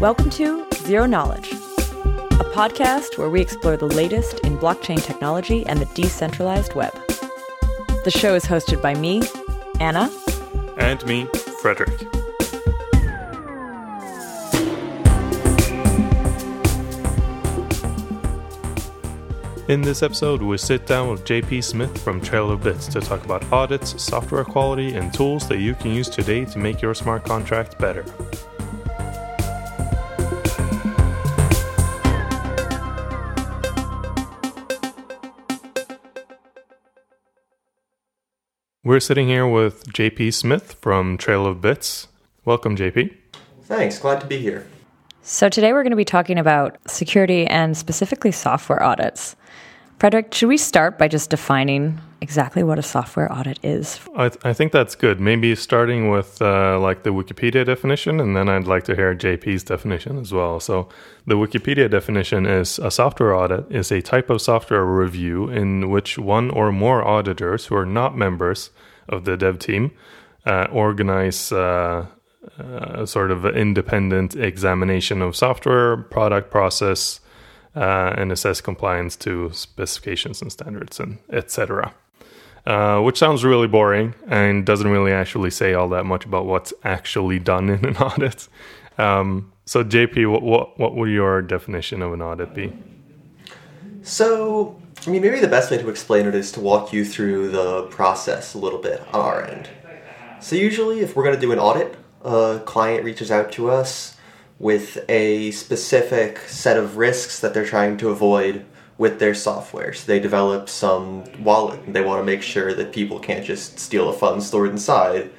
Welcome to Zero Knowledge, a podcast where we explore the latest in blockchain technology and the decentralized web. The show is hosted by me, Anna, and me, Frederick. In this episode, we sit down with JP Smith from Trail of Bits to talk about audits, software quality, and tools that you can use today to make your smart contract better. We're sitting here with JP Smith from Trail of Bits. Welcome, JP. Thanks, glad to be here. So, today we're going to be talking about security and specifically software audits. Frederick, should we start by just defining exactly what a software audit is? I, th- I think that's good. Maybe starting with uh, like the Wikipedia definition, and then I'd like to hear JP's definition as well. So, the Wikipedia definition is a software audit is a type of software review in which one or more auditors who are not members of the dev team uh, organize. Uh, uh, sort of independent examination of software, product process, uh, and assess compliance to specifications and standards and etc. Uh, which sounds really boring and doesn't really actually say all that much about what's actually done in an audit. Um, so, JP, what, what what would your definition of an audit be? So, I mean, maybe the best way to explain it is to walk you through the process a little bit on our end. So, usually, if we're going to do an audit, a client reaches out to us with a specific set of risks that they're trying to avoid with their software. So they develop some wallet. They want to make sure that people can't just steal a fund stored inside.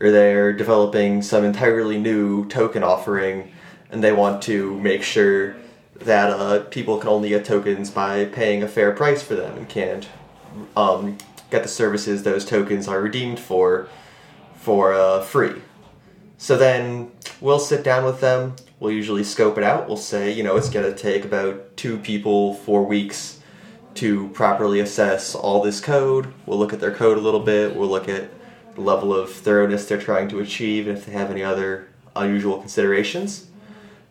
Or they're developing some entirely new token offering and they want to make sure that uh, people can only get tokens by paying a fair price for them and can't um, get the services those tokens are redeemed for for uh, free. So then we'll sit down with them. We'll usually scope it out. We'll say, you know, it's going to take about two people, four weeks to properly assess all this code. We'll look at their code a little bit. We'll look at the level of thoroughness they're trying to achieve and if they have any other unusual considerations.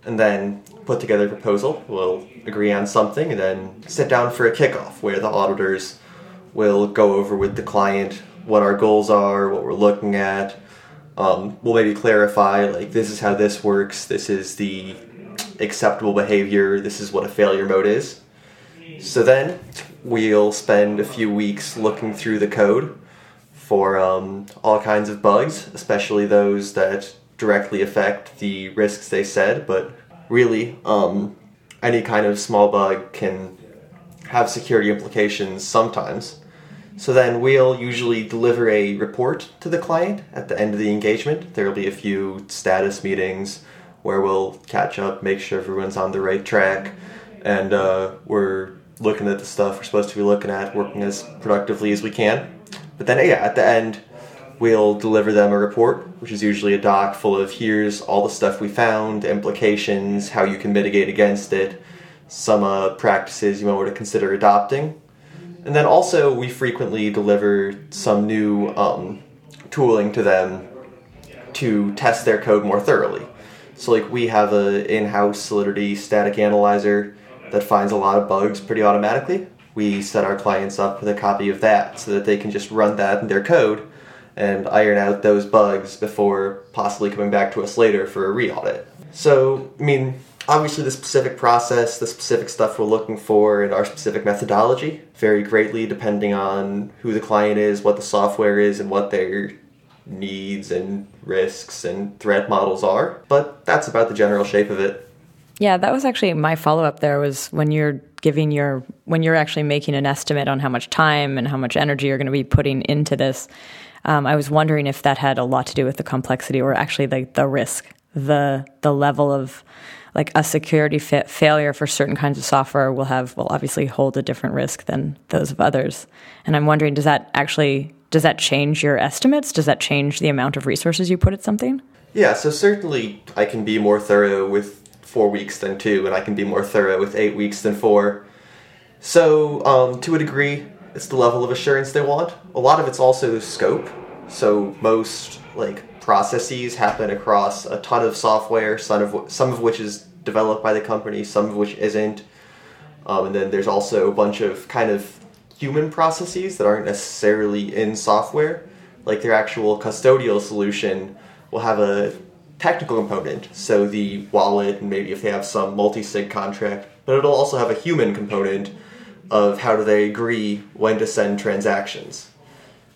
And then put together a proposal. We'll agree on something and then sit down for a kickoff where the auditors will go over with the client what our goals are, what we're looking at, um, we'll maybe clarify like this is how this works this is the acceptable behavior this is what a failure mode is so then we'll spend a few weeks looking through the code for um, all kinds of bugs especially those that directly affect the risks they said but really um, any kind of small bug can have security implications sometimes so then we'll usually deliver a report to the client at the end of the engagement. There will be a few status meetings where we'll catch up, make sure everyone's on the right track, and uh, we're looking at the stuff we're supposed to be looking at, working as productively as we can. But then, yeah, at the end, we'll deliver them a report, which is usually a doc full of here's all the stuff we found, implications, how you can mitigate against it, some uh, practices you might want to consider adopting, and then also, we frequently deliver some new um, tooling to them to test their code more thoroughly. So, like, we have an in house Solidity static analyzer that finds a lot of bugs pretty automatically. We set our clients up with a copy of that so that they can just run that in their code and iron out those bugs before possibly coming back to us later for a re audit. So, I mean, obviously the specific process, the specific stuff we're looking for, and our specific methodology vary greatly depending on who the client is, what the software is, and what their needs and risks and threat models are. But that's about the general shape of it. Yeah, that was actually my follow up there was when you're giving your when you're actually making an estimate on how much time and how much energy you're going to be putting into this. Um, I was wondering if that had a lot to do with the complexity or actually the the risk, the the level of like a security fa- failure for certain kinds of software will have will obviously hold a different risk than those of others. And I'm wondering, does that actually does that change your estimates? Does that change the amount of resources you put at something? Yeah, so certainly I can be more thorough with four weeks than two, and I can be more thorough with eight weeks than four. So, um, to a degree, it's the level of assurance they want. A lot of it's also scope. So most like processes happen across a ton of software, some of, some of which is developed by the company, some of which isn't. Um, and then there's also a bunch of kind of human processes that aren't necessarily in software. Like their actual custodial solution will have a technical component, so the wallet, and maybe if they have some multi sig contract, but it'll also have a human component of how do they agree when to send transactions.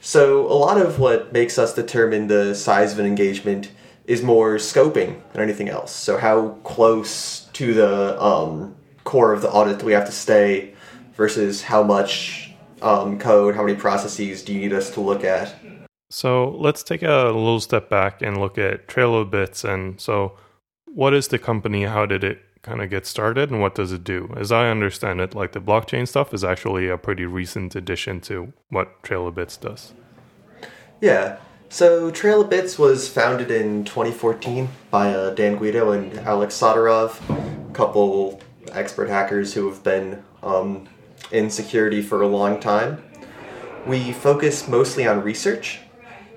So, a lot of what makes us determine the size of an engagement is more scoping than anything else. So, how close to the um, core of the audit do we have to stay versus how much um, code, how many processes do you need us to look at? So, let's take a little step back and look at TrailofBits. And so, what is the company? How did it kind of get started and what does it do? As I understand it, like the blockchain stuff is actually a pretty recent addition to what TrailofBits does. Yeah. So TrailofBits was founded in 2014 by uh, Dan Guido and Alex Sotirov, a couple expert hackers who have been um, in security for a long time. We focus mostly on research,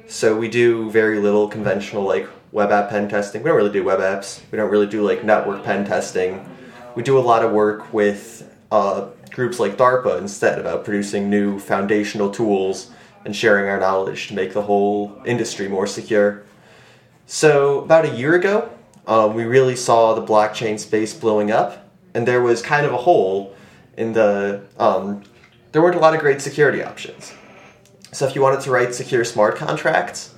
so we do very little conventional like web app pen testing. We don't really do web apps. We don't really do like network pen testing. We do a lot of work with uh, groups like DARPA instead about producing new foundational tools and sharing our knowledge to make the whole industry more secure. So, about a year ago, um, we really saw the blockchain space blowing up, and there was kind of a hole in the. Um, there weren't a lot of great security options. So, if you wanted to write secure smart contracts,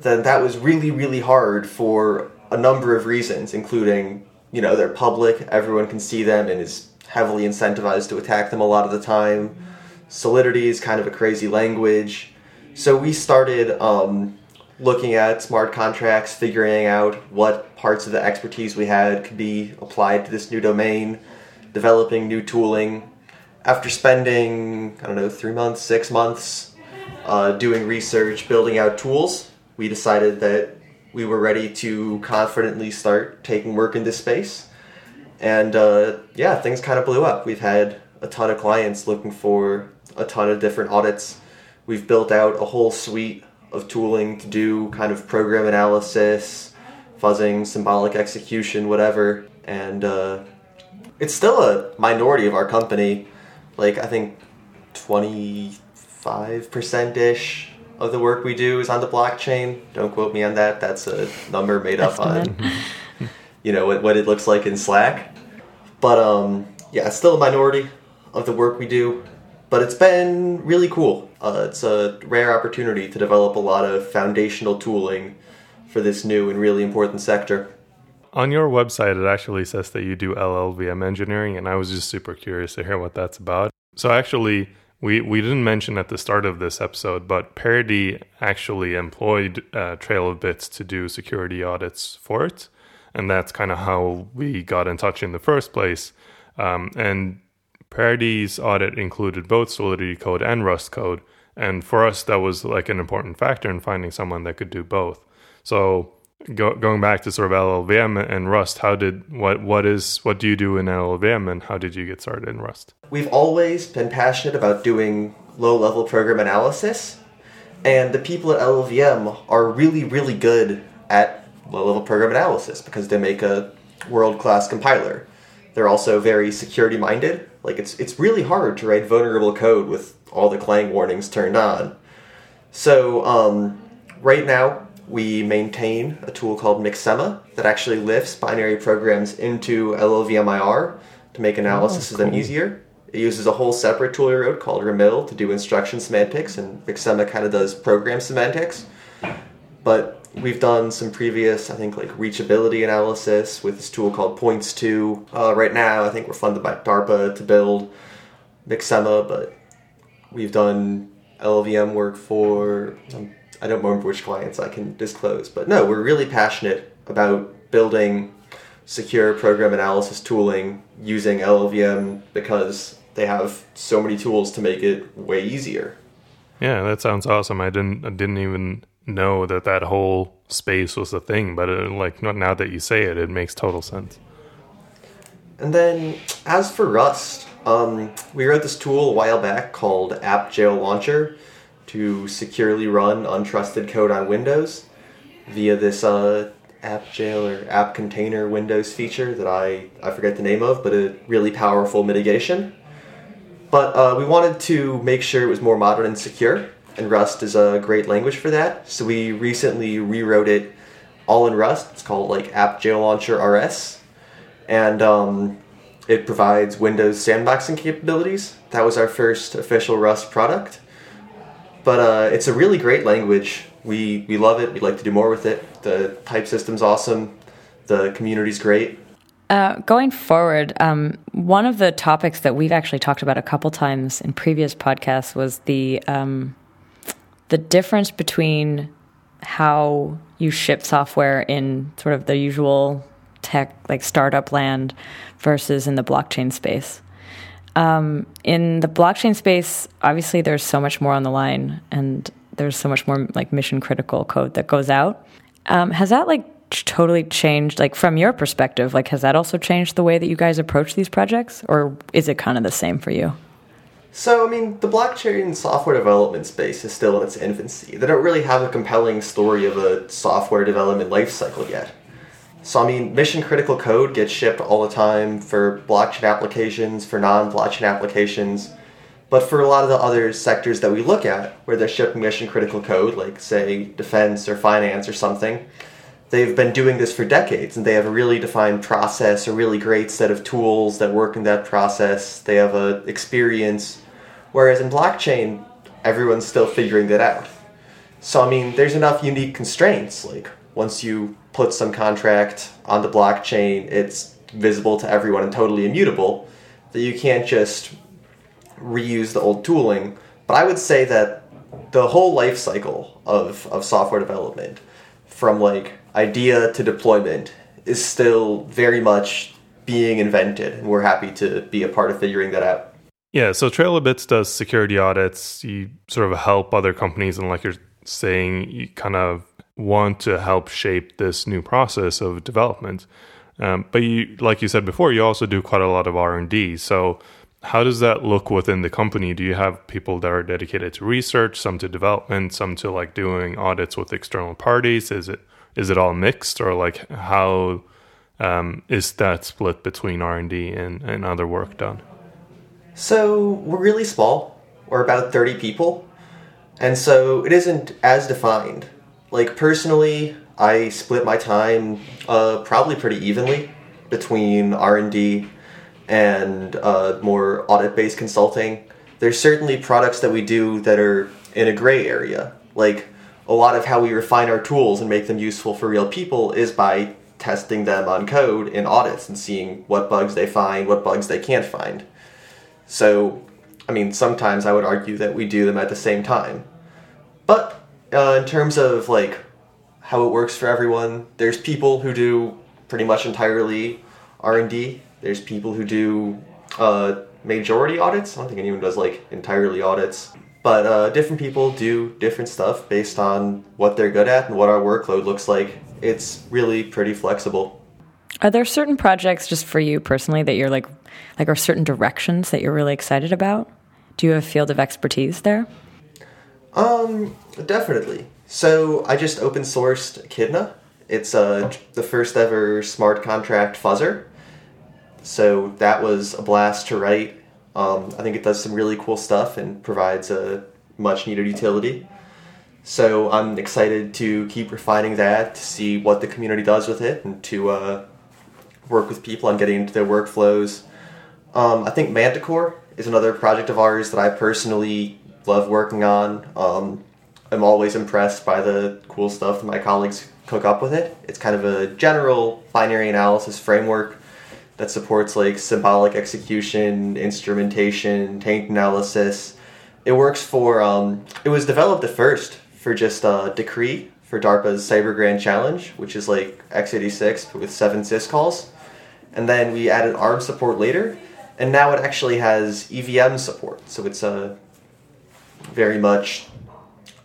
then that was really, really hard for a number of reasons, including, you know, they're public, everyone can see them and is heavily incentivized to attack them a lot of the time. Solidity is kind of a crazy language. So we started um, looking at smart contracts, figuring out what parts of the expertise we had could be applied to this new domain, developing new tooling. After spending, I don't know, three months, six months uh, doing research, building out tools, we decided that we were ready to confidently start taking work into space. And uh, yeah, things kind of blew up. We've had a ton of clients looking for a ton of different audits. We've built out a whole suite of tooling to do kind of program analysis, fuzzing, symbolic execution, whatever. And uh, it's still a minority of our company. Like, I think 25% ish of the work we do is on the blockchain. Don't quote me on that. That's a number made up on, you know, what, what it looks like in Slack. But um, yeah, it's still a minority of the work we do. But it's been really cool. Uh, it's a rare opportunity to develop a lot of foundational tooling for this new and really important sector. On your website, it actually says that you do LLVM engineering, and I was just super curious to hear what that's about. So, actually, we, we didn't mention at the start of this episode, but Parity actually employed uh, Bits to do security audits for it. And that's kind of how we got in touch in the first place. Um, and Parity's audit included both Solidity code and Rust code. And for us, that was like an important factor in finding someone that could do both. So go, going back to sort of LLVM and Rust, how did what what is what do you do in LLVM and how did you get started in Rust? We've always been passionate about doing low level program analysis, and the people at LLVM are really really good at low level program analysis because they make a world class compiler. They're also very security minded. Like it's it's really hard to write vulnerable code with all the Clang warnings turned on. So um, right now we maintain a tool called McSema that actually lifts binary programs into LLVMIR to make analysis oh, cool. of them easier. It uses a whole separate tool we wrote called Remill to do instruction semantics, and McSema kind of does program semantics. But we've done some previous, I think, like reachability analysis with this tool called Points2. Uh, right now, I think we're funded by DARPA to build McSema, but we've done LLVM work for um, I don't remember which clients I can disclose, but no, we're really passionate about building secure program analysis tooling using LLVM because they have so many tools to make it way easier. Yeah, that sounds awesome. I didn't I didn't even know that that whole space was a thing, but it, like now that you say it, it makes total sense. And then as for Rust, um, we wrote this tool a while back called App Jail Launcher to securely run untrusted code on Windows. via this uh, app jail or app container Windows feature that I, I forget the name of, but a really powerful mitigation. But uh, we wanted to make sure it was more modern and secure, and Rust is a great language for that. So we recently rewrote it all in Rust. It's called like App Jail Launcher RS, and um, it provides Windows sandboxing capabilities. That was our first official Rust product. But uh, it's a really great language. We we love it. We'd like to do more with it. The type system's awesome. The community's great. Uh, going forward, um, one of the topics that we've actually talked about a couple times in previous podcasts was the um, the difference between how you ship software in sort of the usual tech, like startup land, versus in the blockchain space. Um, in the blockchain space, obviously, there's so much more on the line, and there's so much more like mission critical code that goes out. Um, has that like totally changed like from your perspective like has that also changed the way that you guys approach these projects or is it kind of the same for you? So i mean the blockchain software development space is still in its infancy. They don't really have a compelling story of a software development lifecycle yet so i mean mission critical code gets shipped all the time for blockchain applications for non-blockchain applications but for a lot of the other sectors that we look at where they're shipping mission critical code like say defense or finance or something they've been doing this for decades and they have a really defined process, a really great set of tools that work in that process. They have a experience. Whereas in blockchain, everyone's still figuring that out. So I mean, there's enough unique constraints. Like once you put some contract on the blockchain, it's visible to everyone and totally immutable. That you can't just reuse the old tooling. But I would say that the whole life cycle of, of software development, from like idea to deployment is still very much being invented, and we're happy to be a part of figuring that out. Yeah, so TrailofBits does security audits. You sort of help other companies, and like you're saying, you kind of want to help shape this new process of development. Um, but you, like you said before, you also do quite a lot of R and D. So, how does that look within the company? Do you have people that are dedicated to research, some to development, some to like doing audits with external parties? Is it is it all mixed or like how um, is that split between r&d and, and other work done so we're really small we're about 30 people and so it isn't as defined like personally i split my time uh, probably pretty evenly between r&d and uh, more audit-based consulting there's certainly products that we do that are in a gray area like a lot of how we refine our tools and make them useful for real people is by testing them on code in audits and seeing what bugs they find, what bugs they can't find. So, I mean, sometimes I would argue that we do them at the same time. But uh, in terms of like how it works for everyone, there's people who do pretty much entirely R&D. There's people who do uh, majority audits. I don't think anyone does like entirely audits. But uh, different people do different stuff based on what they're good at and what our workload looks like. It's really pretty flexible. Are there certain projects just for you personally that you're like, like, are certain directions that you're really excited about? Do you have a field of expertise there? Um, definitely. So I just open sourced Echidna. It's uh, the first ever smart contract fuzzer. So that was a blast to write. Um, I think it does some really cool stuff and provides a much needed utility. So I'm excited to keep refining that, to see what the community does with it, and to uh, work with people on getting into their workflows. Um, I think Manticore is another project of ours that I personally love working on. Um, I'm always impressed by the cool stuff my colleagues cook up with it. It's kind of a general binary analysis framework that supports like symbolic execution, instrumentation, taint analysis. It works for, um, it was developed at first for just uh, Decree for DARPA's Cyber Grand Challenge, which is like x86 with seven syscalls. And then we added ARM support later, and now it actually has EVM support. So it's uh, very much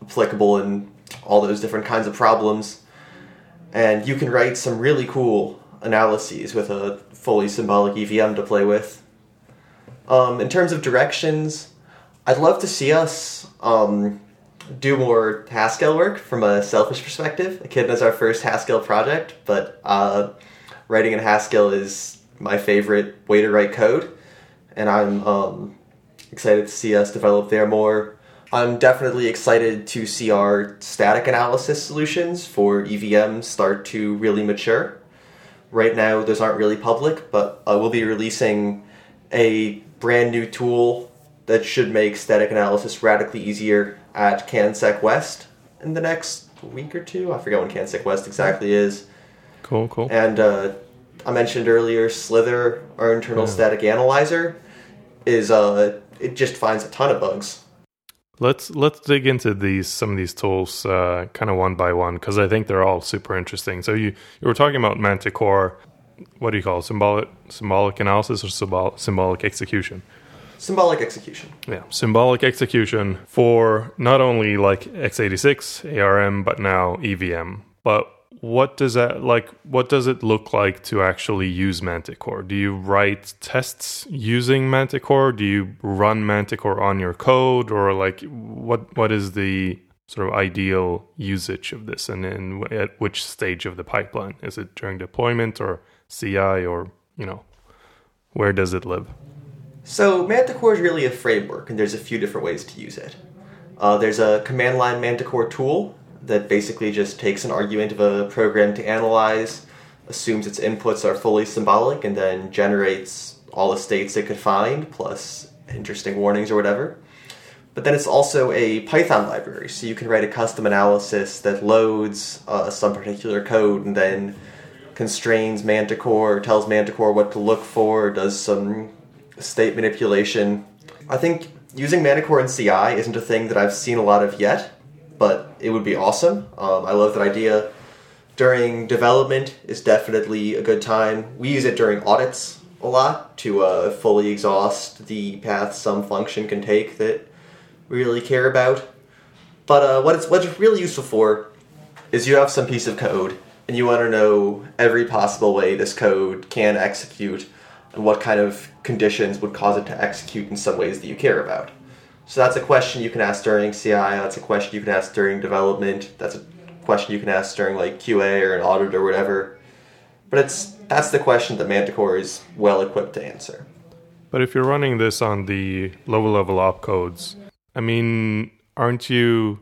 applicable in all those different kinds of problems. And you can write some really cool analyses with a fully symbolic EVM to play with. Um, in terms of directions, I'd love to see us um, do more Haskell work from a selfish perspective. Echidna is our first Haskell project, but uh, writing in Haskell is my favorite way to write code, and I'm um, excited to see us develop there more. I'm definitely excited to see our static analysis solutions for EVM start to really mature. Right now, those aren't really public, but uh, we'll be releasing a brand new tool that should make static analysis radically easier at CanSec West in the next week or two. I forget when CanSec West exactly is. Cool, cool. And uh, I mentioned earlier, Slither, our internal Yeah. static analyzer, is uh, it just finds a ton of bugs. Let's let's dig into these some of these tools uh, kind of one by one because I think they're all super interesting. So you you were talking about Manticore. What do you call it? symbolic symbolic analysis or symbol, symbolic execution? Symbolic execution. Yeah, symbolic execution for not only like x86 ARM but now EVM. But what does that like? What does it look like to actually use Manticore? Do you write tests using Manticore? Do you run Manticore on your code, or like what? What is the sort of ideal usage of this, and in at which stage of the pipeline? Is it during deployment or CI, or you know, where does it live? So Manticore is really a framework, and there's a few different ways to use it. Uh, there's a command line Manticore tool that basically just takes an argument of a program to analyze, assumes its inputs are fully symbolic, and then generates all the states it could find, plus interesting warnings or whatever. But then it's also a Python library, so you can write a custom analysis that loads uh, some particular code and then constrains Manticore, tells Manticore what to look for, does some state manipulation. I think using Manticore in CI isn't a thing that I've seen a lot of yet, but it would be awesome. Um, I love that idea. During development is definitely a good time. We use it during audits a lot to uh, fully exhaust the path some function can take that we really care about. But uh, what it's what it's really useful for is you have some piece of code and you want to know every possible way this code can execute and what kind of conditions would cause it to execute in some ways that you care about. So that's a question you can ask during CI, that's a question you can ask during development, that's a question you can ask during like QA or an audit or whatever. But it's that's the question that Manticore is well equipped to answer. But if you're running this on the lower level opcodes, I mean, aren't you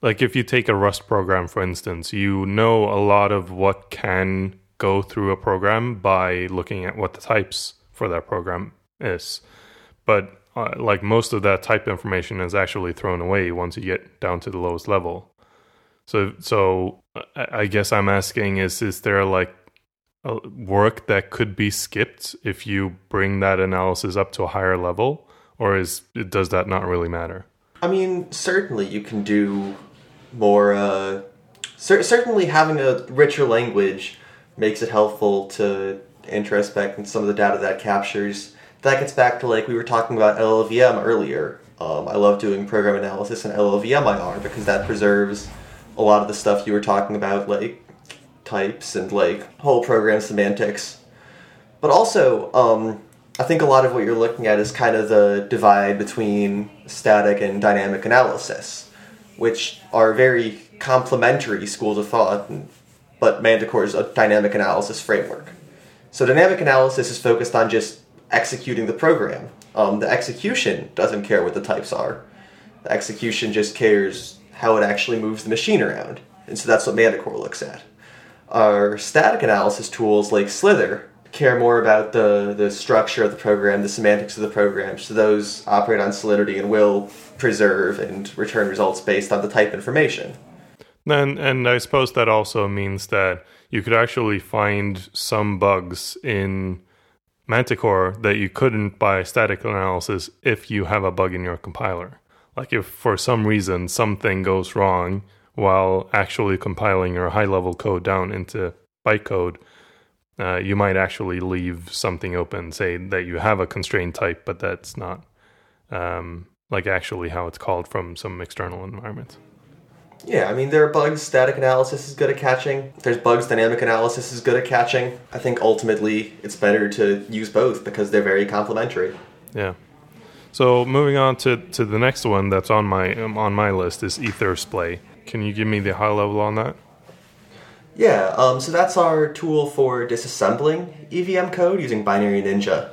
like if you take a Rust program for instance, you know a lot of what can go through a program by looking at what the types for that program is. But uh, like most of that type information is actually thrown away once you get down to the lowest level. So so I guess I'm asking is is there like work that could be skipped if you bring that analysis up to a higher level or is does that not really matter I mean, certainly you can do more. Uh, cer- certainly, having a richer language makes it helpful to introspect in some of the data that captures. That gets back to like we were talking about LLVM earlier. Um, I love doing program analysis in LLVM IR because that preserves a lot of the stuff you were talking about, like types and like whole program semantics. But also, um, I think a lot of what you're looking at is kind of the divide between static and dynamic analysis, which are very complementary schools of thought, but Manticore is a dynamic analysis framework. So dynamic analysis is focused on just executing the program. Um, the execution doesn't care what the types are. The execution just cares how it actually moves the machine around. And so that's what Manticore looks at. Our static analysis tools like Slither care more about the, the structure of the program, the semantics of the program. So those operate on Solidity and will preserve and return results based on the type information. and and i suppose that also means that you could actually find some bugs in manticore that you couldn't by static analysis if you have a bug in your compiler like if for some reason something goes wrong while actually compiling your high level code down into bytecode uh, you might actually leave something open, say that you have a constraint type, but that's not um, like actually how it's called from some external environment. Yeah, I mean, there are bugs static analysis is good at catching. There's bugs dynamic analysis is good at catching. I think ultimately it's better to use both because they're very complementary. Yeah. So moving on to, to the next one that's on my um, on my list is Ethersplay. Can you give me the high level on that? Yeah, um, so that's our tool for disassembling EVM code using Binary Ninja.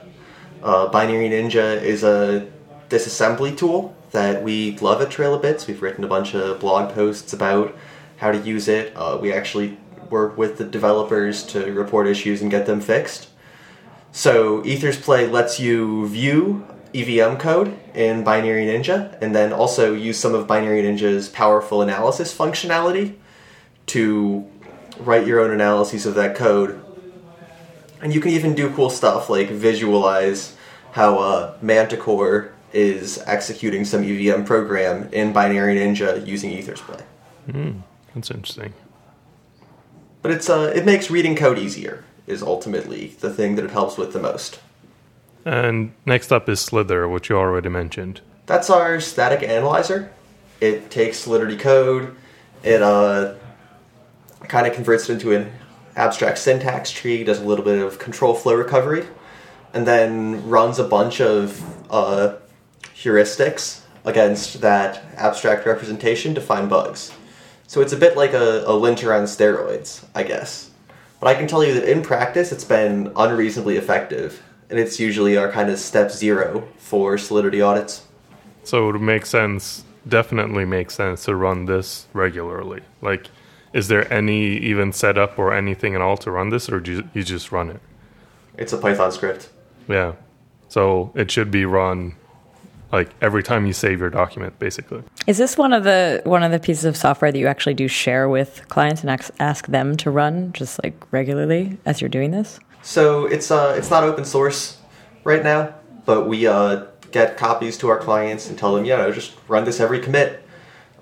Uh, Binary Ninja is a disassembly tool that we love at Trail of Bits. We've written a bunch of blog posts about how to use it. Uh, we actually work with the developers to report issues and get them fixed. So Ethersplay lets you view EVM code in Binary Ninja and then also use some of Binary Ninja's powerful analysis functionality to write your own analyses of that code. And you can even do cool stuff like visualize how uh, Manticore is executing some EVM program in Binary Ninja using Ethersplay. Mm, that's interesting. But it's uh, it makes reading code easier. Is ultimately the thing that it helps with the most. And next up is Slither, which you already mentioned. That's our static analyzer. It takes Solidity code. It uh, kind of converts it into an abstract syntax tree, does a little bit of control flow recovery, and then runs a bunch of uh, heuristics against that abstract representation to find bugs. So it's a bit like a, a linter on steroids, I guess. But I can tell you that in practice, it's been unreasonably effective, and it's usually our kind of step zero for Solidity audits. So it would make sense, definitely makes sense to run this regularly. Like, is there any even setup or anything at all to run this, or do you, you just run it? It's a Python script. Yeah. So it should be run like every time you save your document basically. Is this one of the one of the pieces of software that you actually do share with clients and ask, ask them to run just like regularly as you're doing this? So it's uh it's not open source right now but we uh get copies to our clients and tell them you know just run this every commit.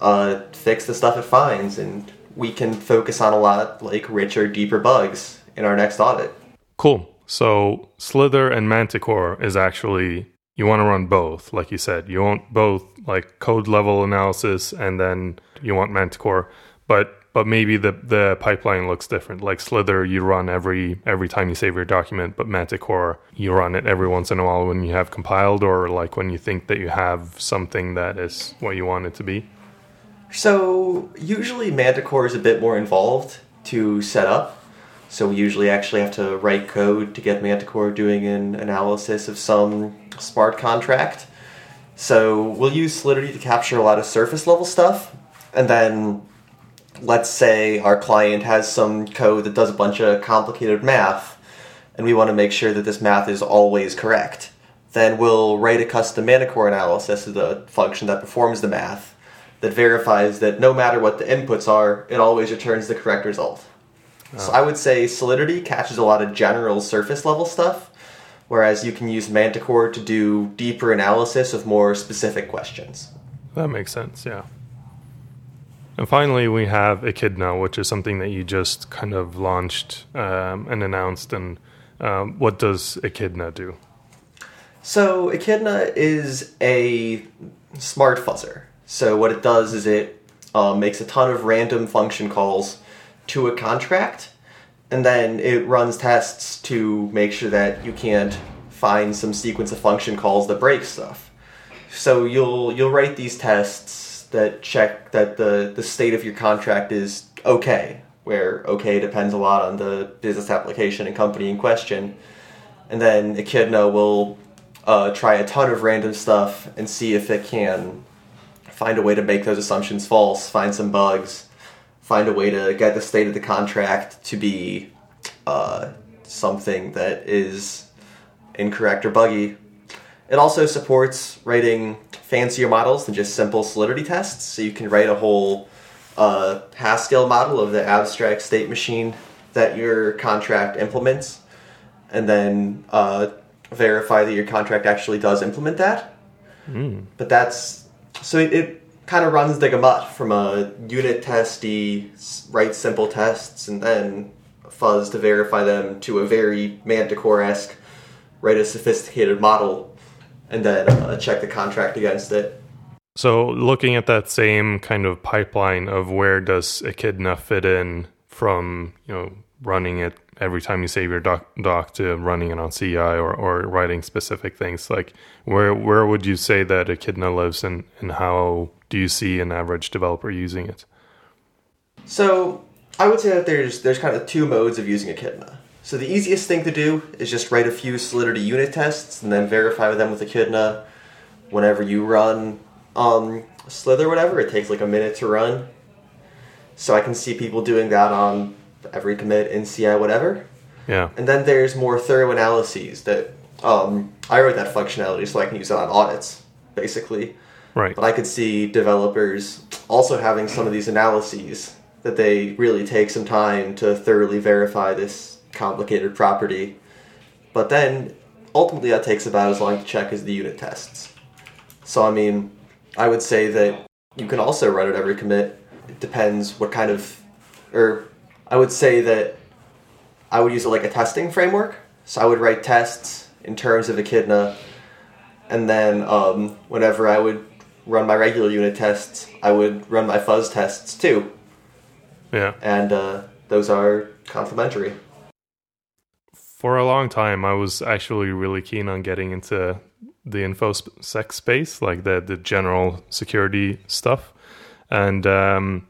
Uh fix the stuff it finds and we can focus on a lot like richer deeper bugs in our next audit. Cool. So slither and manticore is actually you want to run both, like you said. You want both like code level analysis and then you want Manticore. But but maybe the the pipeline looks different. Like Slither you run every every time you save your document, but Manticore you run it every once in a while when you have compiled or like when you think that you have something that is what you want it to be. So usually Manticore is a bit more involved to set up. So we usually actually have to write code to get Manticore doing an analysis of some smart contract. So we'll use Slither to capture a lot of surface level stuff, and then let's say our client has some code that does a bunch of complicated math, and we want to make sure that this math is always correct. Then we'll write a custom Manticore analysis of the function that performs the math that verifies that no matter what the inputs are, it always returns the correct result. Oh. So I would say Slither catches a lot of general surface level stuff, whereas you can use Manticore to do deeper analysis of more specific questions. That makes sense, yeah. And finally, we have Echidna, which is something that you just kind of launched um, and announced. And um, what does Echidna do? So, Echidna is a smart fuzzer. So, what it does is it uh, makes a ton of random function calls to a contract and then it runs tests to make sure that you can't find some sequence of function calls that break stuff. So you'll you'll write these tests that check that the, the state of your contract is okay, where okay depends a lot on the business application and company in question. And then Echidna will uh, try a ton of random stuff and see if it can find a way to make those assumptions false, find some bugs, find a way to get the state of the contract to be uh, something that is incorrect or buggy. It also supports writing fancier models than just simple solidity tests. So you can write a whole uh, Haskell model of the abstract state machine that your contract implements, and then uh, verify that your contract actually does implement that. Mm. But that's so it, it kind of runs the gamut from a unit testy, write simple tests, and then fuzz to verify them to a very Manticore esque, write a sophisticated model, and then uh, check the contract against it. So, looking at that same kind of pipeline of where does Echidna fit in from, you know, running it every time you save your doc, doc to running it on CI or, or writing specific things. Like where where would you say that Echidna lives and, and how do you see an average developer using it? So I would say that there's there's kind of two modes of using Echidna. So the easiest thing to do is just write a few Solidity unit tests and then verify them with Echidna. Whenever you run um, Slither, whatever, it takes like a minute to run. So I can see people doing that on every commit in CI, whatever. Yeah. And then there's more thorough analyses that um, I wrote that functionality so I can use it on audits, basically. Right. But I could see developers also having some of these analyses that they really take some time to thoroughly verify this complicated property. But then ultimately that takes about as long to check as the unit tests. So I mean, I would say that you can also run it every commit. It depends what kind of or I would say that I would use it like a testing framework. So I would write tests in terms of Echidna, and then um, whenever I would run my regular unit tests, I would run my fuzz tests too. Yeah. And uh, those are complementary. For a long time, I was actually really keen on getting into the infosec space, like the the general security stuff, and um,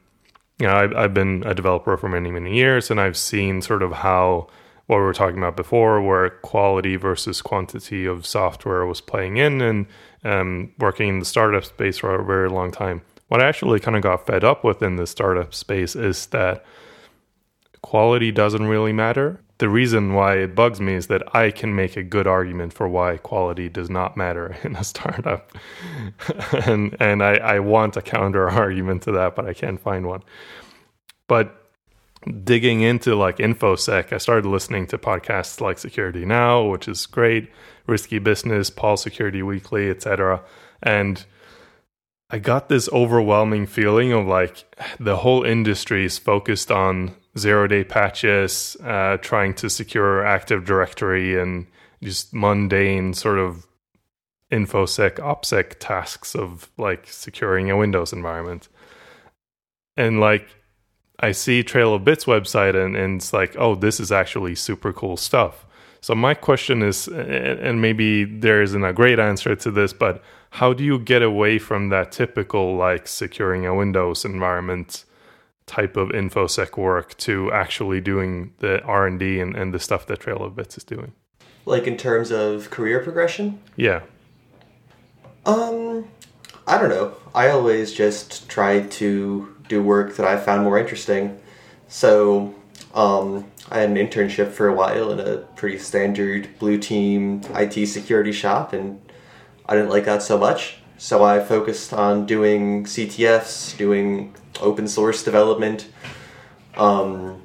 you know, I've, I've been a developer for many many years, and I've seen sort of how what we were talking about before, where quality versus quantity of software was playing in, and um, working in the startup space for a very long time. What I actually kind of got fed up with in the startup space is that quality doesn't really matter. The reason why it bugs me is that I can make a good argument for why quality does not matter in a startup. and and I, I want a counter argument to that, but I can't find one. But digging into like infosec, I started listening to podcasts like Security Now, which is great, Risky Business, Paul Security Weekly, etc. And I got this overwhelming feeling of like the whole industry is focused on zero day patches, uh, trying to secure Active Directory and just mundane sort of infosec, opsec tasks of like securing a Windows environment. And like I see Trail of Bits website and, and it's like, oh, this is actually super cool stuff. So my question is, and maybe there isn't a great answer to this, but how do you get away from that typical like securing a Windows environment type of infosec work to actually doing the R and D and the stuff that Trail of Bits is doing? Like in terms of career progression? Yeah. Um, I don't know. I always just try to do work that I found more interesting. So, um, I had an internship for a while in a pretty standard blue team IT security shop, and I didn't like that so much. So I focused on doing CTFs, doing open source development, um,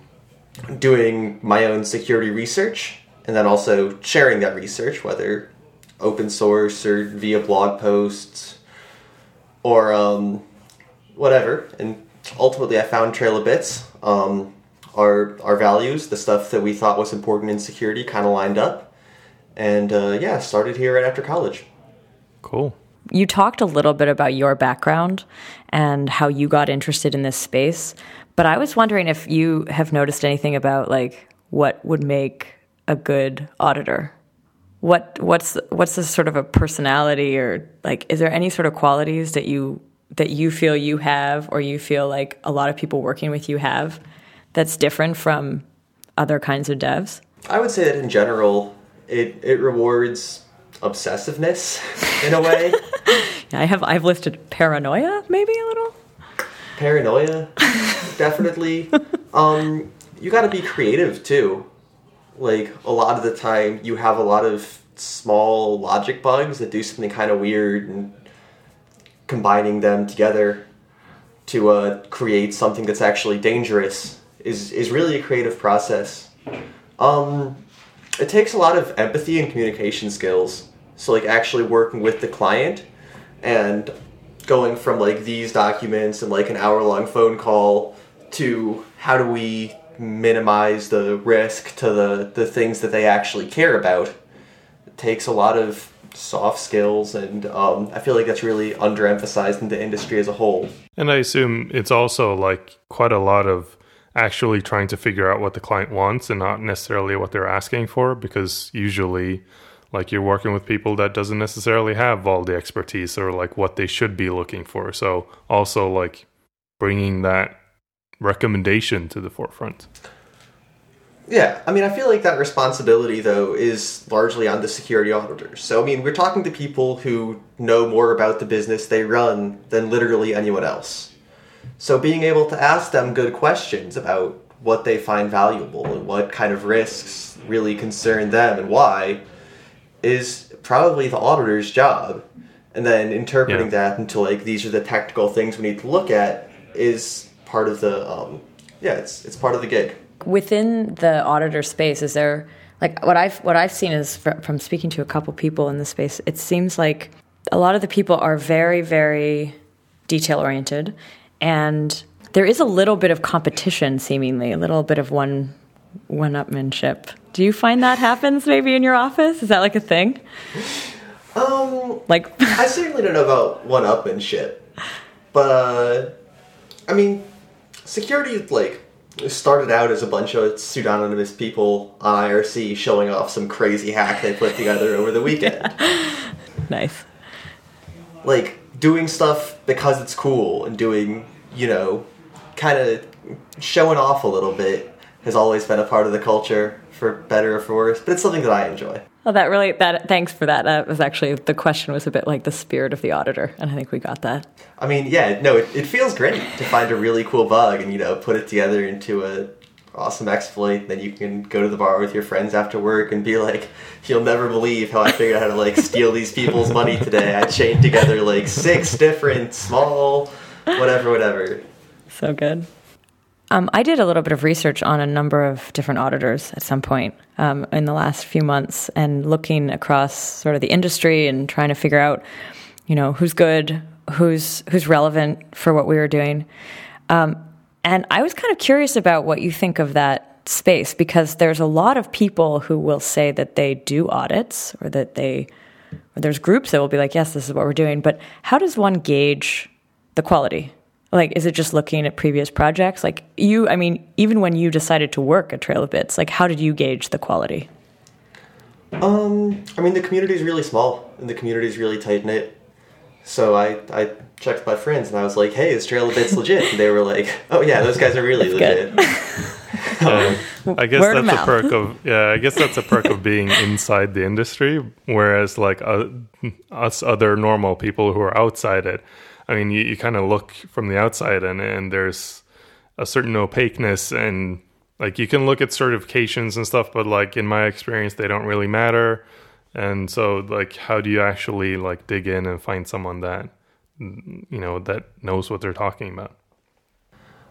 doing my own security research, and then also sharing that research, whether open source or via blog posts or um, whatever. And ultimately, I found Trail of Bits. Um, our our values, the stuff that we thought was important in security, kind of lined up, and uh, yeah, started here right after college. Cool. You talked a little bit about your background and how you got interested in this space, but I was wondering if you have noticed anything about like what would make a good auditor. What what's what's the sort of a personality or like is there any sort of qualities that you that you feel you have or you feel like a lot of people working with you have that's different from other kinds of devs? I would say that in general, it it rewards obsessiveness in a way. I have I've listed paranoia maybe a little. Paranoia, definitely. Um, you got to be creative too. Like a lot of the time, you have a lot of small logic bugs that do something kind of weird, and combining them together to uh, create something that's actually dangerous is is really a creative process. Um, it takes a lot of empathy and communication skills. So like actually working with the client and going from like these documents and like an hour long phone call to how do we minimize the risk to the the things that they actually care about. It takes a lot of soft skills and um, i feel like that's really underemphasized in the industry as a whole. And i assume it's also like quite a lot of actually trying to figure out what the client wants and not necessarily what they're asking for because usually like you're working with people that doesn't necessarily have all the expertise or like what they should be looking for. So also like bringing that recommendation to the forefront yeah, I mean, I feel like that responsibility, though, is largely on the security auditors. So, I mean, we're talking to people who know more about the business they run than literally anyone else. So, being able to ask them good questions about what they find valuable and what kind of risks really concern them and why is probably the auditor's job. And then interpreting yeah. that into like these are the technical things we need to look at is part of the um, yeah, it's it's part of the gig within the auditor space is there like what i've what i've seen is from speaking to a couple people in the space it seems like a lot of the people are very very detail oriented and there is a little bit of competition seemingly a little bit of one one upmanship do you find that happens maybe in your office? Is that like a thing? Um like i certainly don't know about one upmanship but uh i mean security like it started out as a bunch of pseudonymous people on IRC showing off some crazy hack they put together over the weekend. nice. Like doing stuff because it's cool and doing, you know, kind of showing off a little bit has always been a part of the culture for better or for worse, but it's something that I enjoy. Well, that really that thanks for that. That was actually the question was a bit like the spirit of the auditor, and I think we got that. I mean, yeah, no, it, it feels great to find a really cool bug and you know put it together into a awesome exploit. Then you can go to the bar with your friends after work and be like, "You'll never believe how I figured out how to like steal these people's money today. I chained together like six different small, whatever, whatever." So good. Um, I did a little bit of research on a number of different auditors at some point um, in the last few months, and looking across sort of the industry and trying to figure out, you know, who's good, who's who's relevant for what we were doing. Um, and I was kind of curious about what you think of that space because there's a lot of people who will say that they do audits or that they or there's groups that will be like, yes, this is what we're doing. But how does one gauge the quality? Like is it just looking at previous projects? Like you i mean even when you decided to work at trail of bits like how did you gauge the quality? Um i mean the community is really small and the community is really tight knit. So i i checked my friends and i was like hey is trail of bits legit? And they were like oh yeah those guys are really legit. uh, I guess Word that's a perk of yeah. I guess that's a perk of being inside the industry, whereas like uh, us other normal people who are outside it, I mean, you, you kind of look from the outside and, and there's a certain opaqueness and like you can look at certifications and stuff, but like in my experience, they don't really matter. And so like, how do you actually like dig in and find someone that, you know, that knows what they're talking about?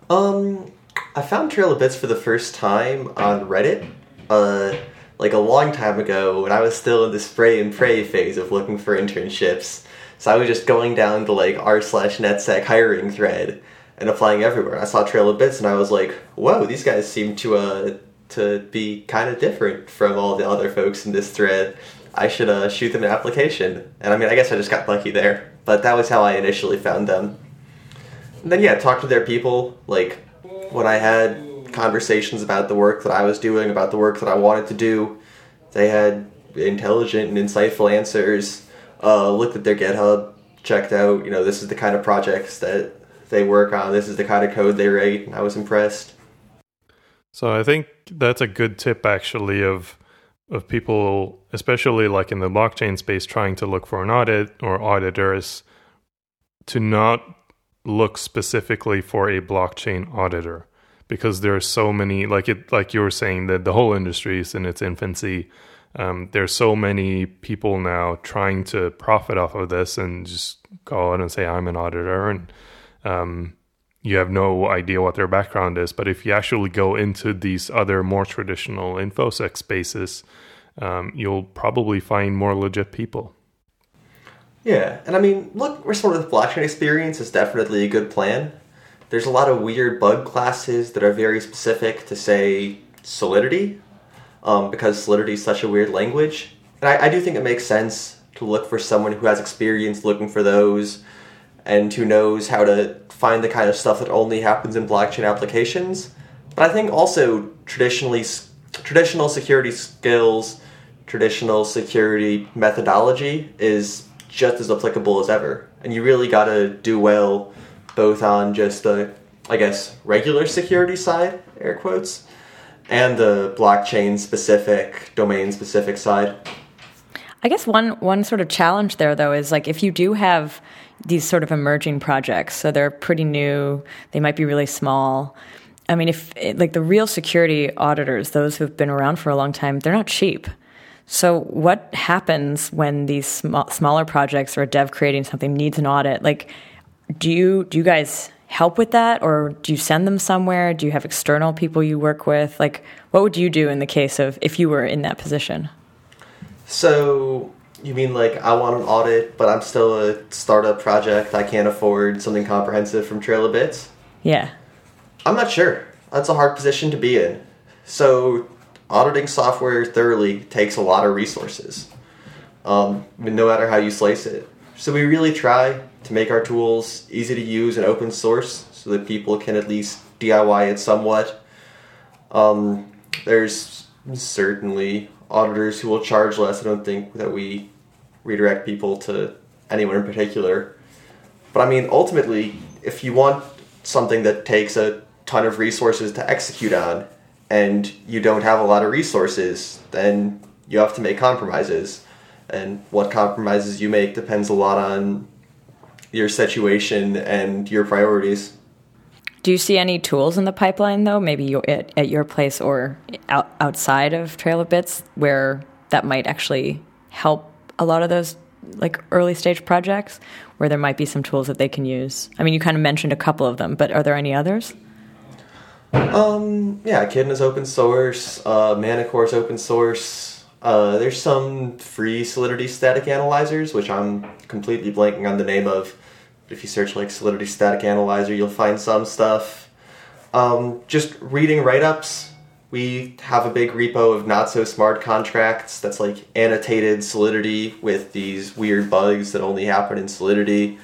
Um, I found Trail of Bits for the first time on Reddit. Uh, like a long time ago when I was still in the spray and pray phase of looking for internships. So I was just going down the like r slash netsec hiring thread and applying everywhere. I saw Trail of Bits and I was like, whoa, these guys seem to uh to be kind of different from all the other folks in this thread. I should uh, shoot them an application. And I mean, I guess I just got lucky there, but that was how I initially found them. And then yeah, talk to their people. Like when I had conversations about the work that I was doing, about the work that I wanted to do, they had intelligent and insightful answers. Uh, looked at their GitHub, checked out, you know, this is the kind of projects that they work on, this is the kind of code they write, and I was impressed. So I think that's a good tip actually of of people, especially like in the blockchain space, trying to look for an audit or auditors, to not look specifically for a blockchain auditor because there are so many like it like you were saying that the whole industry is in its infancy um, there's so many people now trying to profit off of this and just go out and say I'm an auditor and um, you have no idea what their background is. But if you actually go into these other more traditional infosec spaces, um, you'll probably find more legit people. Yeah, and I mean, look, we're sort of the blockchain experience is definitely a good plan. There's a lot of weird bug classes that are very specific to say Solidity, um, because Solidity is such a weird language. And I, I do think it makes sense to look for someone who has experience looking for those and who knows how to find the kind of stuff that only happens in blockchain applications. But I think also traditionally traditional security skills, traditional security methodology is just as applicable as ever. And you really got to do well both on just the I guess regular security side, air quotes, and the blockchain specific, domain specific side. I guess one one sort of challenge there though is like if you do have these sort of emerging projects, so they're pretty new, they might be really small. I mean, if like the real security auditors, those who've been around for a long time, they're not cheap. So, what happens when these sm- smaller projects or a dev creating something needs an audit? Like, do you do you guys help with that, or do you send them somewhere? Do you have external people you work with? Like, what would you do in the case of if you were in that position? So, you mean like I want an audit, but I'm still a startup project. I can't afford something comprehensive from Trail of Bits? Yeah. I'm not sure. That's a hard position to be in. So, auditing software thoroughly takes a lot of resources, um, no matter how you slice it. So, we really try to make our tools easy to use and open source so that people can at least DIY it somewhat. Um, there's certainly auditors who will charge less. I don't think that we redirect people to anyone in particular. But I mean, ultimately, if you want something that takes a ton of resources to execute on and you don't have a lot of resources, then you have to make compromises. And what compromises you make depends a lot on your situation and your priorities. Do you see any tools in the pipeline, though, maybe at, at your place or out, outside of Trail of Bits, where that might actually help a lot of those like early stage projects, where there might be some tools that they can use? I mean, you kind of mentioned a couple of them, but are there any others? Um, yeah, Echidna is open source. Uh, Manticore is open source. Uh, there's some free Solidity static analyzers, which I'm completely blanking on the name of if you search like Solidity Static Analyzer, you'll find some stuff. Um, just reading write ups. We have a big repo of not so smart contracts that's like annotated Solidity with these weird bugs that only happen in Solidity.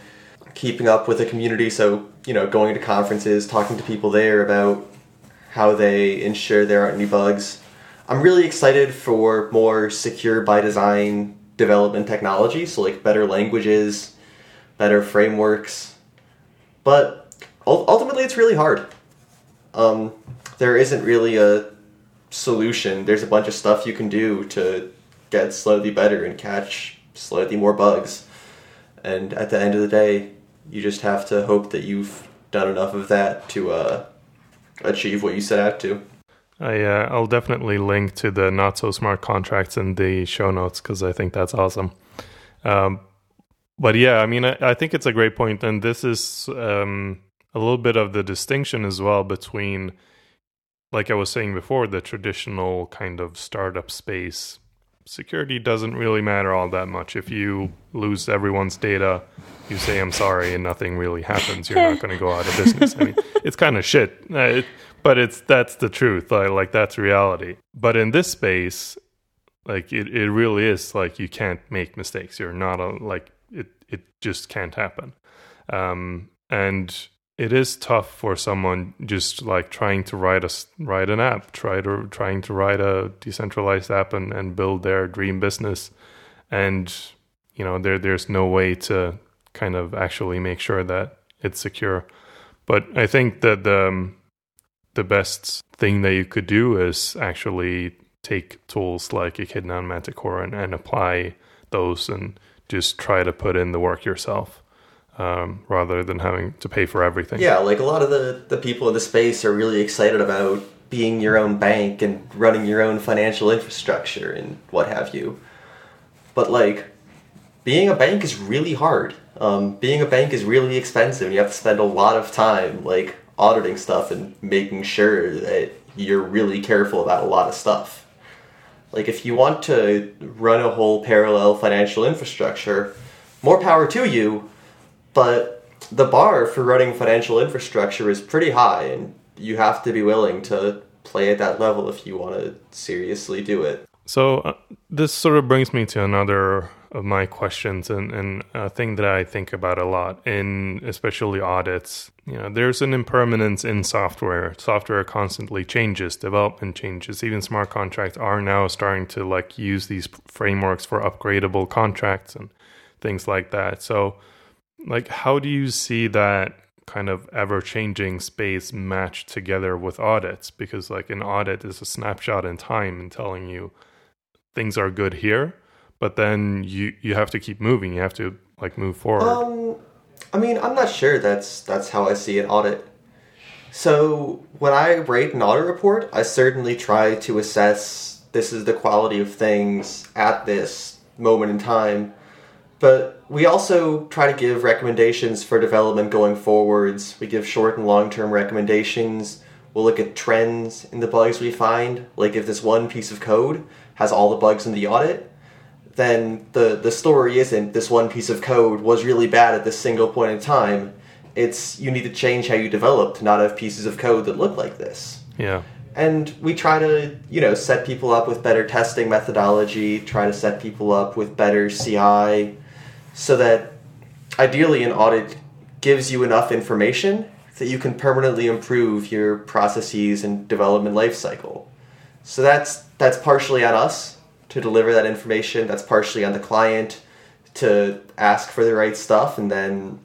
Keeping up with the community, so, you know, going to conferences, talking to people there about how they ensure there aren't any bugs. I'm really excited for more secure by design development technology, so like better languages, better frameworks. But ultimately, it's really hard. Um, there isn't really a solution. There's a bunch of stuff you can do to get slightly better and catch slightly more bugs. And at the end of the day, you just have to hope that you've done enough of that to uh, achieve what you set out to. I uh, I'll definitely link to the not so smart contracts in the show notes because I think that's awesome. Um, but yeah, I mean, I, I, think it's a great point, and this is um, a little bit of the distinction as well between, like I was saying before, the traditional kind of startup space. Security doesn't really matter all that much. If you lose everyone's data, you say I'm sorry, and nothing really happens. You're not going to go out of business. I mean, it's kind of shit, uh, it, but it's that's the truth. Like, like that's reality. But in this space, like it, it really is like you can't make mistakes. You're not a, like it it just can't happen. Um, and it is tough for someone just like trying to write a write an app, try to trying to write a decentralized app and, and build their dream business, and you know there there's no way to kind of actually make sure that it's secure. But I think that the um, the best thing that you could do is actually take tools like Echidna and Manticore and, and apply those and just try to put in the work yourself um, rather than having to pay for everything. Yeah, like a lot of the, the people in the space are really excited about being your own bank and running your own financial infrastructure and what have you. But like, being a bank is really hard. Um, being a bank is really expensive. And you have to spend a lot of time like auditing stuff and making sure that you're really careful about a lot of stuff. Like if you want to run a whole parallel financial infrastructure, more power to you, but the bar for running financial infrastructure is pretty high and you have to be willing to play at that level if you want to seriously do it. So uh, this sort of brings me to another of my questions and, and a thing that I think about a lot in especially audits. You know, there's an impermanence in software. Software constantly changes, development changes. Even smart contracts are now starting to like use these frameworks for upgradable contracts and things like that. So, like, how do you see that kind of ever changing space matched together with audits? Because like an audit is a snapshot in time and telling you things are good here but then you you have to keep moving. You have to like move forward. Um, I mean, I'm not sure that's that's how I see an audit. So when I rate an audit report, I certainly try to assess this is the quality of things at this moment in time. But we also try to give recommendations for development going forwards. We give short and long term recommendations. We'll look at trends in the bugs we find. Like if this one piece of code has all the bugs in the audit, then the the story isn't this one piece of code was really bad at this single point in time. It's you need to change how you develop to not have pieces of code that look like this. Yeah. And we try to, you know, set people up with better testing methodology, try to set people up with better CI so that ideally an audit gives you enough information that you can permanently improve your processes and development lifecycle. So that's that's partially on us to deliver that information. That's partially on the client to ask for the right stuff and then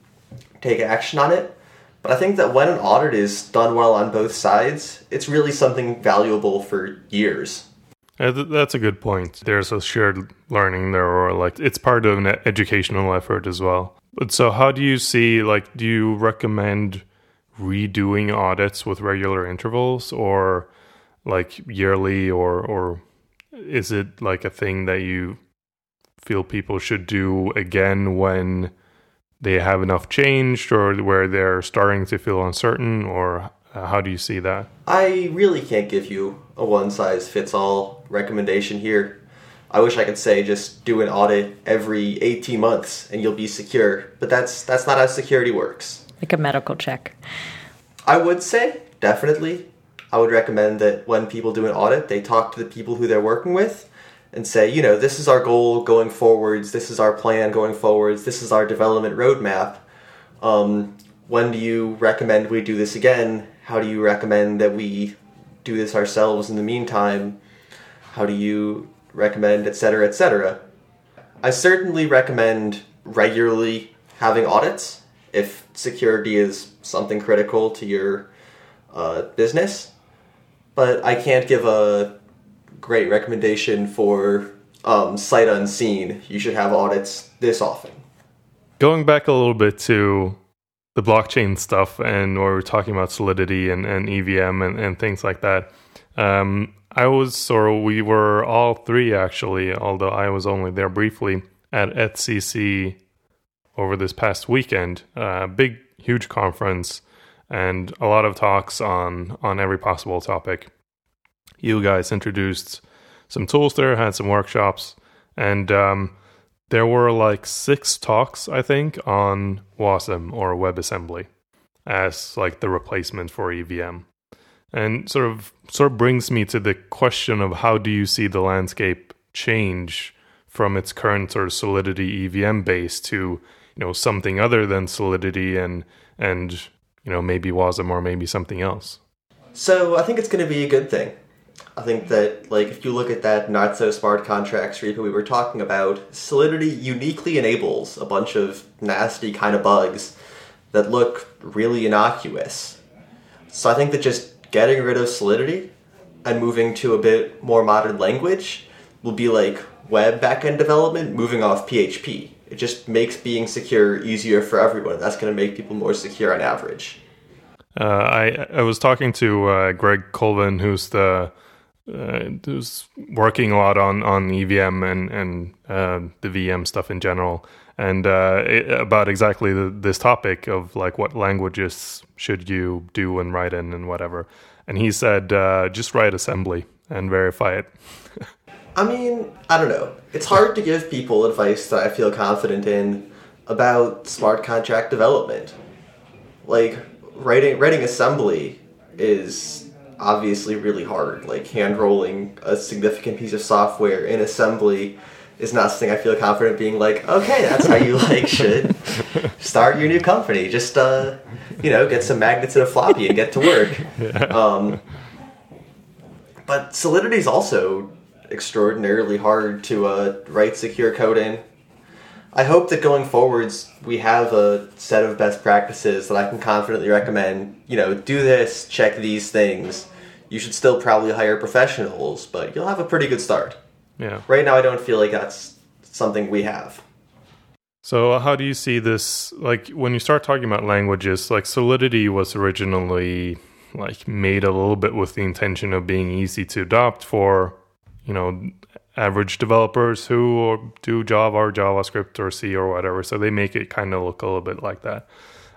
take action on it. But I think that when an audit is done well on both sides, it's really something valuable for years. Uh, that's a good point. There's a shared learning there, or like it's part of an educational effort as well. But so, how do you see, like, do you recommend redoing audits with regular intervals or like yearly or, or is it like a thing that you feel people should do again when they have enough changed or where they're starting to feel uncertain or uh, how do you see that? I really can't give you a one size fits all recommendation here. I wish i could say just do an audit every 18 months and you'll be secure but that's that's not how security works. Like a medical check. I would say definitely I would recommend that when people do an audit, they talk to the people who they're working with and say, you know, this is our goal going forwards, this is our plan going forwards, this is our development roadmap. Um, when do you recommend we do this again? How do you recommend that we do this ourselves in the meantime? How do you recommend, etc., etc.? I certainly recommend regularly having audits if security is something critical to your uh, business but I can't give a great recommendation for um, sight unseen. You should have audits this often. Going back a little bit to the blockchain stuff and where we're talking about Solidity and, and EVM and, and things like that. Um, I was, or we were all three actually, although I was only there briefly at EthCC over this past weekend. Uh, big, huge conference and a lot of talks on on every possible topic. You guys introduced some tools there, had some workshops, and um, there were like six talks, I think, on WASM or WebAssembly as like the replacement for EVM. And sort of sort of brings me to the question of how do you see the landscape change from its current sort of Solidity EVM base to you know something other than Solidity and and you know, maybe WASM or maybe something else? So I think it's going to be a good thing. I think that, like, if you look at that not so smart contracts repo we were talking about, Solidity uniquely enables a bunch of nasty kind of bugs that look really innocuous. So I think that just getting rid of Solidity and moving to a bit more modern language will be like web backend development moving off PHP it just makes being secure easier for everyone. That's going to make people more secure on average. Uh, I I was talking to uh, Greg Colvin, who's the uh, who's working a lot on on EVM and and uh, the VM stuff in general, and uh, it, about exactly the, this topic of like what languages should you do and write in and whatever. And he said uh, just write assembly and verify it. I mean, I don't know. It's hard to give people advice that I feel confident in about smart contract development. Like writing writing assembly is obviously really hard. Like hand rolling a significant piece of software in assembly is not something I feel confident being like, okay, that's how you like should start your new company. Just uh, you know, get some magnets and a floppy and get to work. Um, but Solidity is also extraordinarily hard to uh, write secure code in. I hope that going forwards we have a set of best practices that I can confidently recommend. You know, do this, check these things. You should still probably hire professionals, but you'll have a pretty good start. Yeah. Right now, I don't feel like that's something we have. So, uh, how do you see this? Like, when you start talking about languages, like Solidity was originally like made a little bit with the intention of being easy to adopt for, you know, average developers who do Java or JavaScript or C or whatever. So they make it kind of look a little bit like that.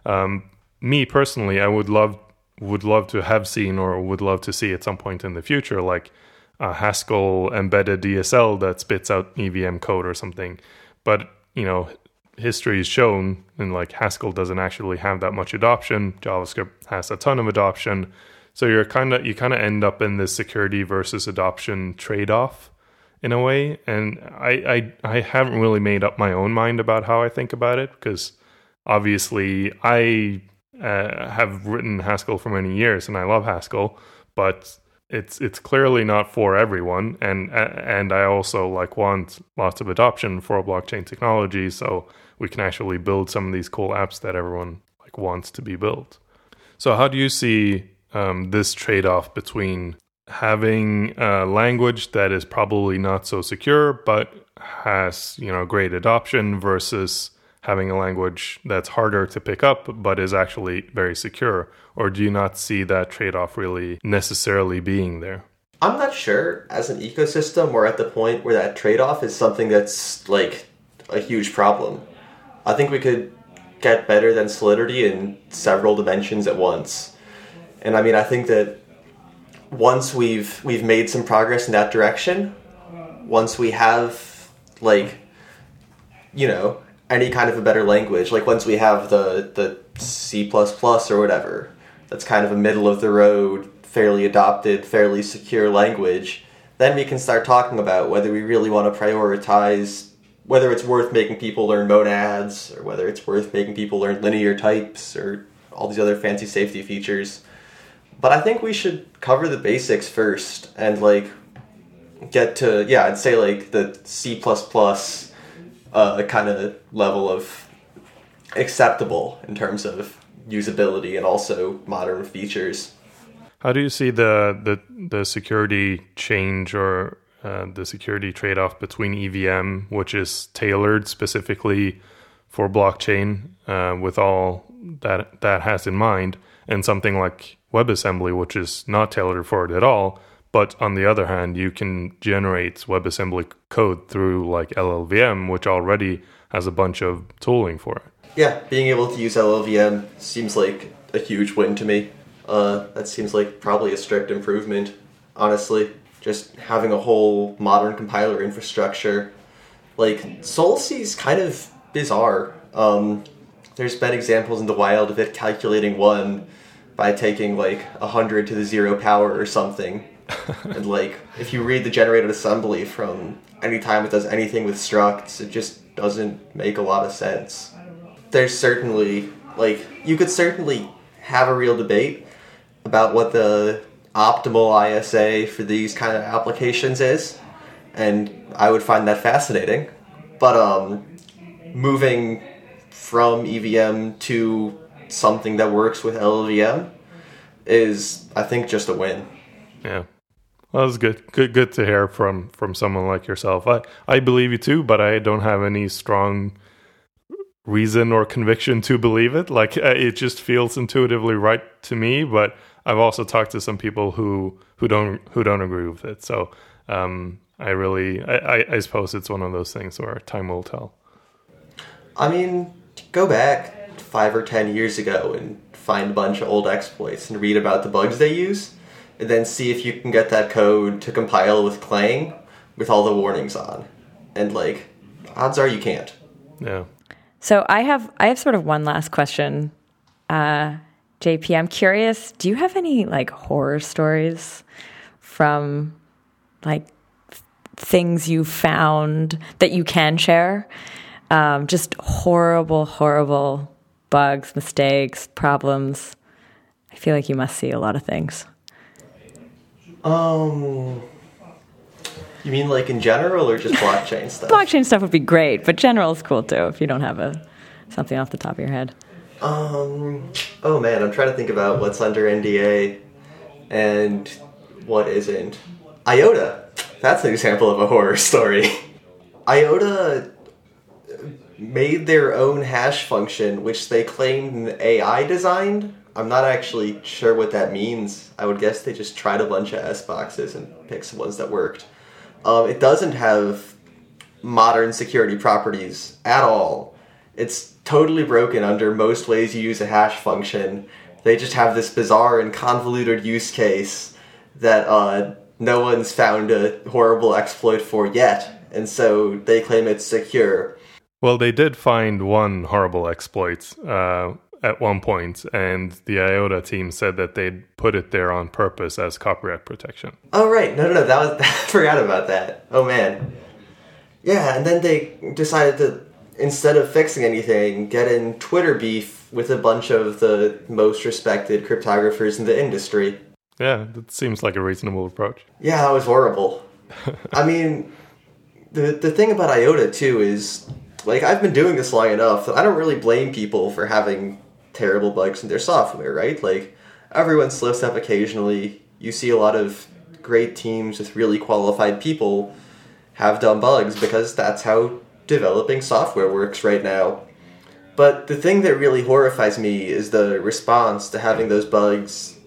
Um, me personally, I would love would love to have seen or would love to see at some point in the future, like a Haskell embedded DSL that spits out EVM code or something. But you know, history has shown, and like Haskell doesn't actually have that much adoption. JavaScript has a ton of adoption. So you're kind of you kind of end up in this security versus adoption trade off in a way. And I, I I haven't really made up my own mind about how I think about it because obviously I uh, have written Haskell for many years and I love Haskell, but it's it's clearly not for everyone and and I also like want lots of adoption for blockchain technology so we can actually build some of these cool apps that everyone like wants to be built. So how do you see um, this trade-off between having a language that is probably not so secure but has you know great adoption versus having a language that's harder to pick up but is actually very secure. Or do you not see that trade-off really necessarily being there? I'm not sure as an ecosystem we're at the point where that trade-off is something that's like a huge problem. I think we could get better than solidity in several dimensions at once and i mean i think that once we've we've made some progress in that direction, once we have like you know any kind of a better language, like once we have the the C or whatever, that's kind of a middle of the road, fairly adopted, fairly secure language, then we can start talking about whether we really want to prioritize whether it's worth making people learn monads or whether it's worth making people learn linear types or all these other fancy safety features. But I think we should cover the basics first and like get to yeah, I'd say like the C plus plus uh, kind of level of acceptable in terms of usability and also modern features. How do you see the the, the security change or uh, the security trade off between EVM, which is tailored specifically for blockchain uh, with all that that has in mind, and something like WebAssembly, which is not tailored for it at all. But on the other hand, you can generate WebAssembly code through like LLVM, which already has a bunch of tooling for it. Yeah, being able to use LLVM seems like a huge win to me. Uh, that seems like probably a strict improvement, honestly. Just having a whole modern compiler infrastructure. Like, Solc is kind of bizarre. Um, there's been examples in the wild of it calculating one by taking like a hundred to the zero power or something. and like if you read the generated assembly from any time it does anything with structs, it just doesn't make a lot of sense. There's certainly like you could certainly have a real debate about what the optimal ISA for these kind of applications is, and I would find that fascinating. But um, moving from EVM to something that works with LLVM is, I think, just a win. Yeah. Well, that's good. Good, good to hear from from someone like yourself. I I believe you too, but I don't have any strong reason or conviction to believe it. Like uh, it just feels intuitively right to me. But I've also talked to some people who who don't who don't agree with it. So um, I really, I, I, I suppose it's one of those things where time will tell. I mean, go back five or ten years ago and find a bunch of old exploits and read about the bugs they use, and then see if you can get that code to compile with Clang with all the warnings on. And like, odds are you can't. Yeah. So I have I have sort of one last question. Uh, JP, I'm curious, do you have any like horror stories from like things you found that you can share. Um, just horrible, horrible bugs, mistakes, problems. I feel like you must see a lot of things. Um, you mean like in general or just blockchain stuff? Blockchain stuff would be great, but general is cool too if you don't have a something off the top of your head. Um, oh man, I'm trying to think about what's under NDA and what isn't. IOTA. That's an example of a horror story. IOTA made their own hash function, which they claimed an AI designed. I'm not actually sure what that means. I would guess they just tried a bunch of S boxes and picked some ones that worked. Um, it doesn't have modern security properties at all. It's totally broken under most ways you use a hash function. They just have this bizarre and convoluted use case that uh, no one's found a horrible exploit for yet, and so they claim it's secure. Well, they did find one horrible exploit uh, at one point, and the IOTA team said that they'd put it there on purpose as copyright protection. Oh right, no, no, no, that was I forgot about that. Oh man, yeah, and then they decided to instead of fixing anything, get in Twitter beef with a bunch of the most respected cryptographers in the industry. Yeah, that seems like a reasonable approach. Yeah, that was horrible. I mean, the the thing about IOTA too is like I've been doing this long enough that I don't really blame people for having terrible bugs in their software, right? Like everyone slips up occasionally. You see a lot of great teams with really qualified people have dumb bugs because that's how developing software works right now. But the thing that really horrifies me is the response to having those bugs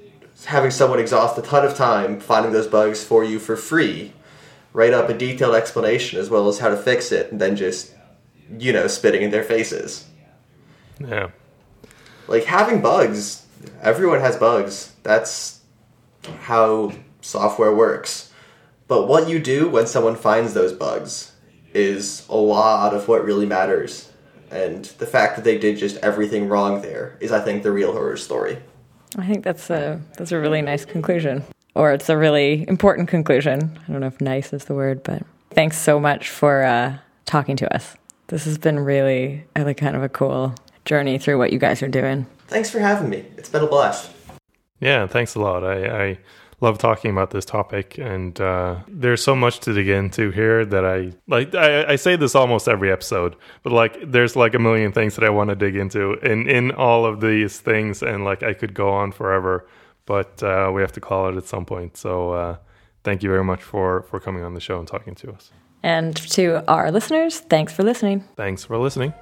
having someone exhaust a ton of time finding those bugs for you for free, write up a detailed explanation as well as how to fix it, and then just, you know, spitting in their faces. Yeah. Like having bugs, everyone has bugs. That's how software works. But what you do when someone finds those bugs is a lot of what really matters. And the fact that they did just everything wrong there is, I think, the real horror story. I think that's a that's a really nice conclusion, or it's a really important conclusion. I don't know if "nice" is the word, but thanks so much for uh, talking to us. This has been really, really kind of a cool journey through what you guys are doing. Thanks for having me. It's been a blast. Yeah, thanks a lot. I, I love talking about this topic, and uh, there's so much to dig into here that I like. I, I, say this almost every episode, but like, there's like a million things that I want to dig into in in all of these things, and like, I could go on forever, but uh, we have to call it at some point. So, uh, thank you very much for for coming on the show and talking to us. And to our listeners, thanks for listening. Thanks for listening.